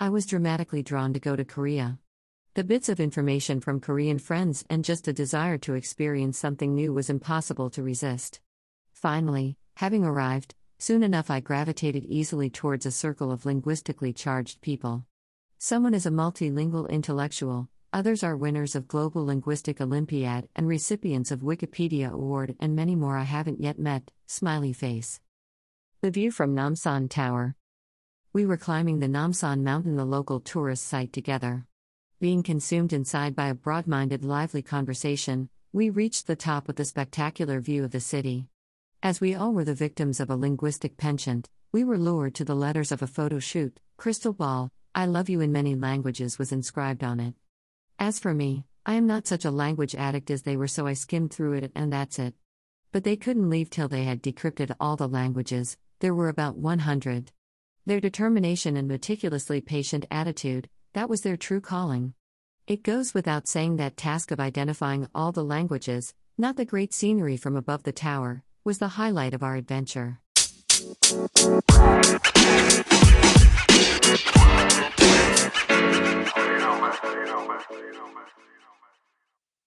I was dramatically drawn to go to Korea. The bits of information from Korean friends and just a desire to experience something new was impossible to resist. Finally, having arrived, soon enough I gravitated easily towards a circle of linguistically charged people. Someone is a multilingual intellectual, others are winners of Global Linguistic Olympiad and recipients of Wikipedia Award, and many more I haven't yet met. Smiley face. The view from Namsan Tower. We were climbing the Namsan mountain, the local tourist site, together. Being consumed inside by a broad minded, lively conversation, we reached the top with a spectacular view of the city. As we all were the victims of a linguistic penchant, we were lured to the letters of a photo shoot. Crystal Ball, I love you in many languages was inscribed on it. As for me, I am not such a language addict as they were, so I skimmed through it and that's it. But they couldn't leave till they had decrypted all the languages, there were about 100. Their determination and meticulously patient attitude, that was their true calling. It goes without saying that task of identifying all the languages, not the great scenery from above the tower, was the highlight of our adventure.